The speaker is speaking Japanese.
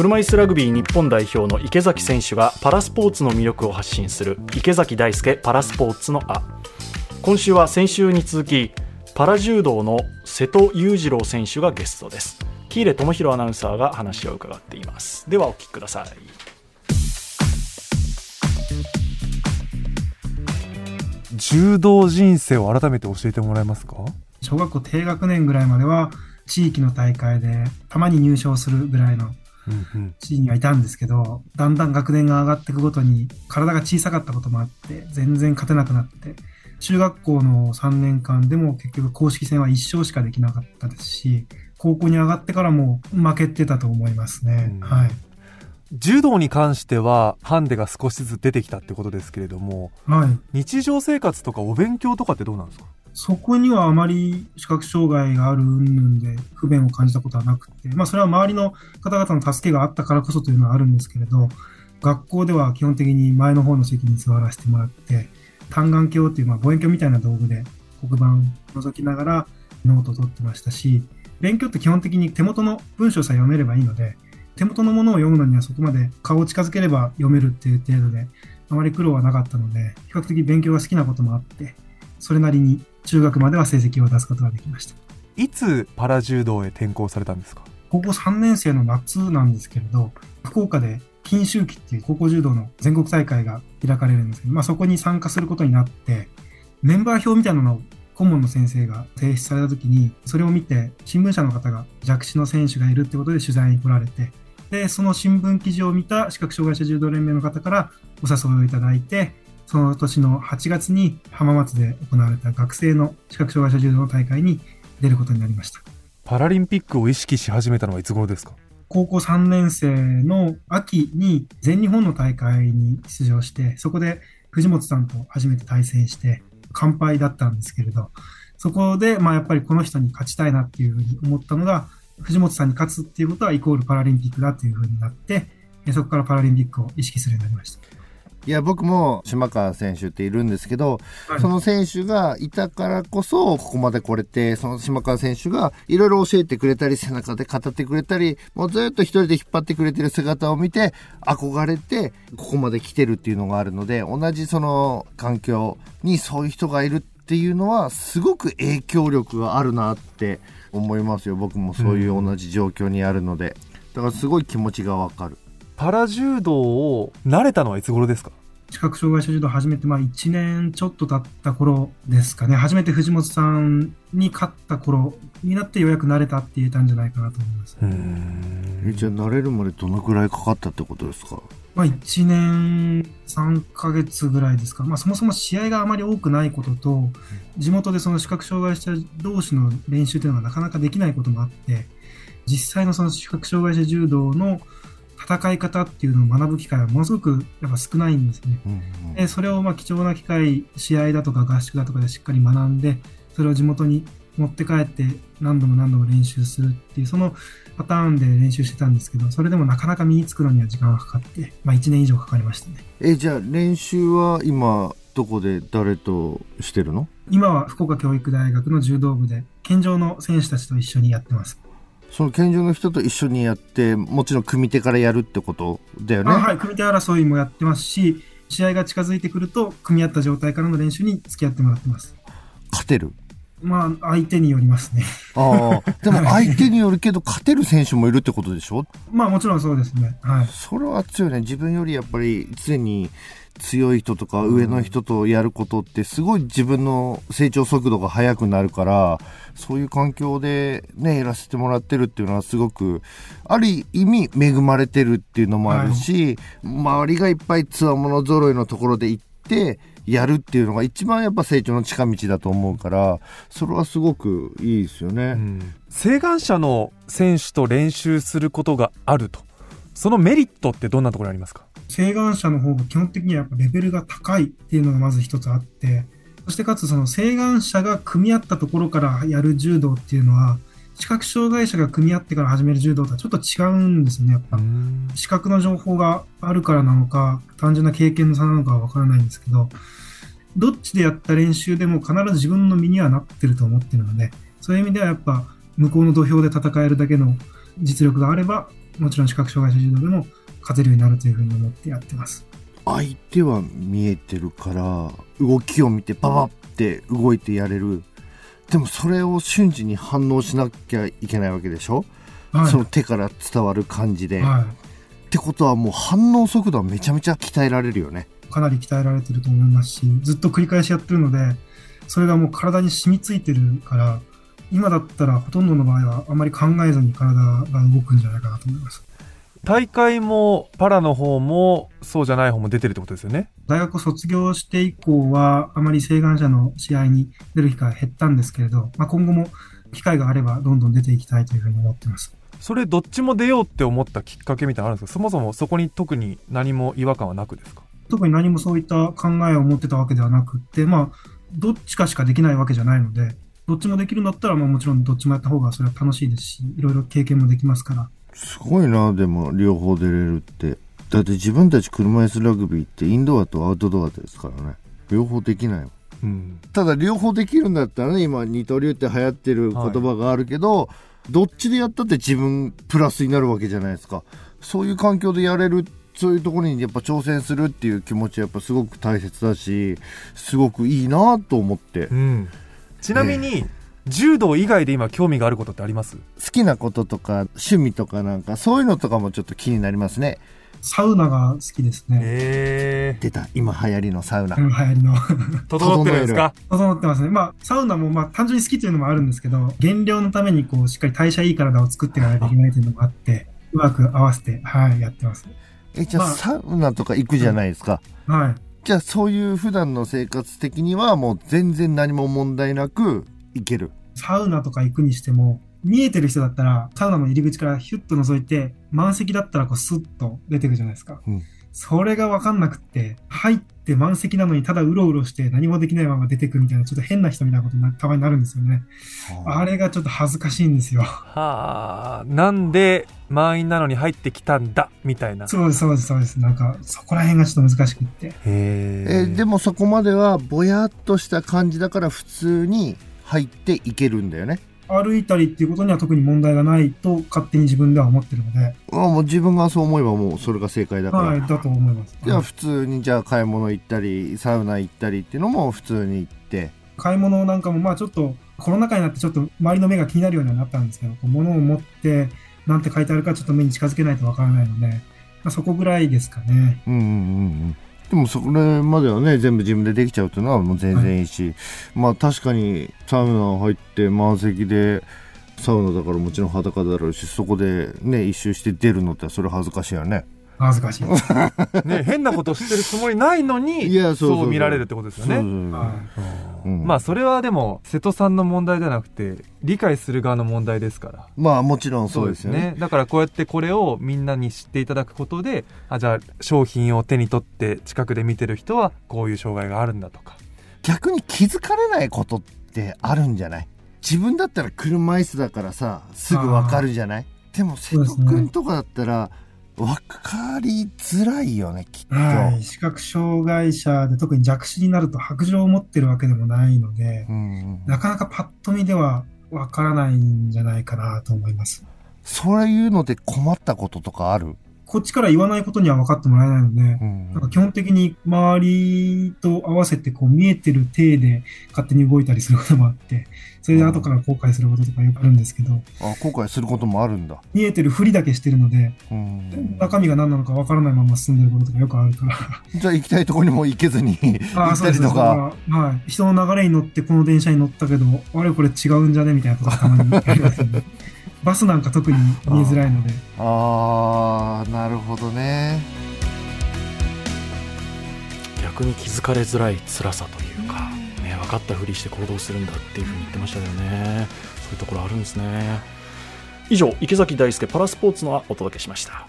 車椅子ラグビー日本代表の池崎選手がパラスポーツの魅力を発信する池崎大輔パラスポーツのあ今週は先週に続きパラ柔道の瀬戸裕次郎選手がゲストです。喜入智弘アナウンサーが話を伺っています。ではお聞きください。柔道人生を改めて教えてもらえますか？小学校低学年ぐらいまでは地域の大会でたまに入賞するぐらいの地位にはいたんですけど、だんだん学年が上がっていくごとに体が小さかったこともあって全然勝てなくなって中学校の3年間でも結局公式戦は1勝しかできなかったですし高校に上がってからも負けてたと思いますね。はい。柔道に関してはハンデが少しずつ出てきたってことですけれども、はい、日常生活とかお勉強とかってどうなんですか？そこにはあまり視覚障害がある云々で不便を感じたことはなくて、まあそれは周りの方々の助けがあったからこそというのはあるんですけれど、学校では基本的に前の方の席に座らせてもらって、単眼鏡っていうまあ望遠鏡みたいな道具で黒板覗きながらノートを取ってましたし、勉強って基本的に手元の文章さえ読めればいいので、手元のものを読むのにはそこまで顔を近づければ読めるっていう程度で、あまり苦労はなかったので、比較的勉強が好きなこともあって、それなりに中学までは成績を出すことができました。いつパラ柔道へ転校されたんですか？高校3年生の夏なんですけれど、福岡で金秋期っていう高校柔道の全国大会が開かれるんですけど、まあそこに参加することになって、メンバー表みたいなのを顧問の先生が提出された時に、それを見て新聞社の方が弱視の選手がいるってことで取材に来られて、で、その新聞記事を見た視覚障害者柔道連盟の方からお誘いをいただいて、その年の8月に浜松で行われた学生の視覚障害者柔道の大会に出ることになりました。パラリンピックを意識し始めたのはいつ頃ですか？高校3年生の秋に全日本の大会に出場して、そこで藤本さんと初めて対戦して、完敗だったんですけれど、そこで、まあやっぱりこの人に勝ちたいなっていうふうに思ったのが、藤本さんに勝つっていうことはイコールパラリンピックだというふうになって、そこからパラリンピックを意識するようになりました。いや、僕も島川選手っているんですけど、はい、その選手がいたからこそ、ここまで来れて、その島川選手がいろいろ教えてくれたり、背中で語ってくれたり、もうずっと一人で引っ張ってくれてる姿を見て、憧れて、ここまで来てるっていうのがあるので、同じその環境にそういう人がいるっていうのは、すごく影響力があるなって思いますよ。僕もそういう同じ状況にあるので。だからすごい気持ちがわかる。パラ柔道を慣れたのはいつ頃ですか？視覚障害者柔道始めて、まあ1年ちょっと経った頃ですかね。初めて藤本さんに勝った頃になってようやく慣れたって言えたんじゃないかなと思います。えじゃあ慣れるまでどのくらいかかったってことですか？まあ1年3ヶ月ぐらいですか。まあそもそも試合があまり多くないことと、地元でその視覚障害者同士の練習というのがなかなかできないこともあって、実際のその視覚障害者柔道の戦い方っていうのを学ぶ機会はものすごくやっぱ少ないんですね。うんうん、でそれをまあ貴重な機会、試合だとか合宿だとかでしっかり学んで、それを地元に持って帰って何度も何度も練習するっていう、そのパターンで練習してたんですけど、それでもなかなか身につくのには時間がかかって、まあ1年以上かかりましたね。え、じゃあ練習は今、どこで誰としてるの？今は福岡教育大学の柔道部で、健常の選手たちと一緒にやってます。その健常の人と一緒にやって、もちろん組手からやるってことだよね。はい、組手争いもやってますし、試合が近づいてくると、組み合った状態からの練習に付き合ってもらってます。勝てる？まあ、相手によりますね。ああ、でも相手によるけど、勝てる選手もいるってことでしょ？まあ、もちろんそうですね。はい。それは強いね。自分よりやっぱり常に強い人とか上の人とやることってすごい自分の成長速度が速くなるからそういう環境でねやらせてもらってるっていうのはすごくある意味恵まれてるっていうのもあるし、はい、周りがいっぱいつわもの揃いのところで行ってやるっていうのが一番やっぱ成長の近道だと思うからそれはすごくいいですよね、うん、請願者の選手と練習することがあると。そのメリットってどんなところにありますか？請願者の方が基本的にはやっぱレベルが高いっていうのがまず一つあって、そしてかつその請願者が組み合ったところからやる柔道っていうのは、視覚障害者が組み合ってから始める柔道とはちょっと違うんですね、やっぱ。視覚の情報があるからなのか、単純な経験の差なのかはわからないんですけど、どっちでやった練習でも必ず自分の身にはなってると思ってるので、そういう意味ではやっぱ向こうの土俵で戦えるだけの実力があればもちろん視覚障害者柔道でも勝てるようになるというふうに思ってやってます。相手は見えてるから動きを見てババって動いてやれる。でもそれを瞬時に反応しなきゃいけないわけでしょ、はい、その手から伝わる感じで、はい、ってことはもう反応速度はめちゃめちゃ鍛えられるよね。かなり鍛えられてると思いますしずっと繰り返しやってるのでそれがもう体に染みついてるから今だったらほとんどの場合はあまり考えずに体が動くんじゃないかなと思います大会もパラの方もそうじゃない方も出てるってことですよね？大学を卒業して以降はあまり請願者の試合に出る機会が減ったんですけれど、まあ、今後も機会があればどんどん出ていきたいというふうに思ってます。それどっちも出ようって思ったきっかけみたいなのあるんですか？そもそもそこに特に何も違和感はなくですか？特に何もそういった考えを持ってたわけではなくてまあどっちかしかできないわけじゃないのでどっちもできるんだったら、まあ、もちろんどっちもやった方がそれは楽しいですしいろいろ経験もできますからすごいな、でも、両方出れるって。だって自分たち車椅子ラグビーってインドアとアウトドアですからね。両方できないうん、ただ両方できるんだったらね、今二刀流って流行ってる言葉があるけど、はい、どっちでやったって自分プラスになるわけじゃないですか。そういう環境でやれるそういうところにやっぱ挑戦するっていう気持ちはやっぱすごく大切だしすごくいいなと思って、うん、ちなみに、柔道以外で今興味があることってあります？好きなこととか趣味とかなんかそういうのとかもちょっと気になりますねサウナが好きですね。えー、出た。今流行りのサウナ。流行りの。整ってるんですか？整ってますね。まあ、サウナもまあ単純に好きというのもあるんですけど、減量のためにこう、しっかり代謝いい体を作っていかないといけないというのもあって、うまく合わせて、はい、やってます。え、じゃあ、まあ、サウナとか行くじゃないですか。はい。じゃあ、そういう普段の生活的にはもう全然何も問題なく行ける。サウナとか行くにしても、見えてる人だったら、サウナの入り口からヒュッと覗いて、満席だったらこうスッと出てくるじゃないですか。うん、それがわかんなくって、入って満席なのにただうろうろして何もできないまま出てくるみたいな、ちょっと変な人みたいなことにたまになるんですよね。あれがちょっと恥ずかしいんですよ。はあ、なんで満員なのに入ってきたんだ、みたいな。そうです、そうです、そうです。なんか、そこら辺がちょっと難しくって。へえでもそこまではぼやっとした感じだから普通に入っていけるんだよね。歩いたりっていうことには特に問題がないと勝手に自分では思ってるので。あもう自分がそう思えばもうそれが正解だから。はい、だと思います。じゃあ普通にじゃあ買い物行ったり、サウナ行ったりっていうのも普通に行って。買い物なんかもまあちょっとコロナ禍になってちょっと周りの目が気になるようになったんですけど、物を持ってなんて書いてあるかちょっと目に近づけないとわからないので、まあ、そこぐらいですかね。うんうんうん。でもそれまではね全部自分でできちゃうというのはもう全然いいし、はい、まあ確かにサウナ入って満席でサウナだからもちろん裸だろうしそこでね一周して出るのってそれ恥ずかしいよね。恥ずかしい。ね、変なことしてるつもりないのに、いやそう見られるってことですよね。まあ、それはでも、瀬戸さんの問題じゃなくて、理解する側の問題ですから。まあ、もちろんそうですよね。ねだからこうやってこれをみんなに知っていただくことで、あ、じゃあ、商品を手に取って近くで見てる人は、こういう障害があるんだとか。逆に気づかれないことってあるんじゃない？自分だったら車椅子だからさ、すぐわかるじゃない？でも瀬戸君とかだったら、分かりづらいよね、きっと。はい。視覚障害者で特に弱視になると白状を持ってるわけでもないので、うんうん、なかなかパッと見では分からないんじゃないかなと思います。そういうので困ったこととかある？こっちから言わないことには分かってもらえないので、うん、なんか基本的に周りと合わせてこう見えてる体で勝手に動いたりすることもあって、それで後から後悔することとかよくあるんですけど。あ、後悔することもあるんだ。見えてるふりだけしてるので、うん、中身が何なのか分からないまま進んでることとかよくあるから。じゃあ行きたいところにも行けずに 行ったりとか。はい。人の流れに乗ってこの電車に乗ったけど、あれこれ違うんじゃね？みたいなことがたまにありますね。バスなんか特に見えづらいので。ああなるほどね。逆に気づかれづらい辛さというか、ね、分かったふりして行動するんだっていうふうに言ってましたよね。そういうところあるんですね。以上池崎大輔パラスポーツのお届けしました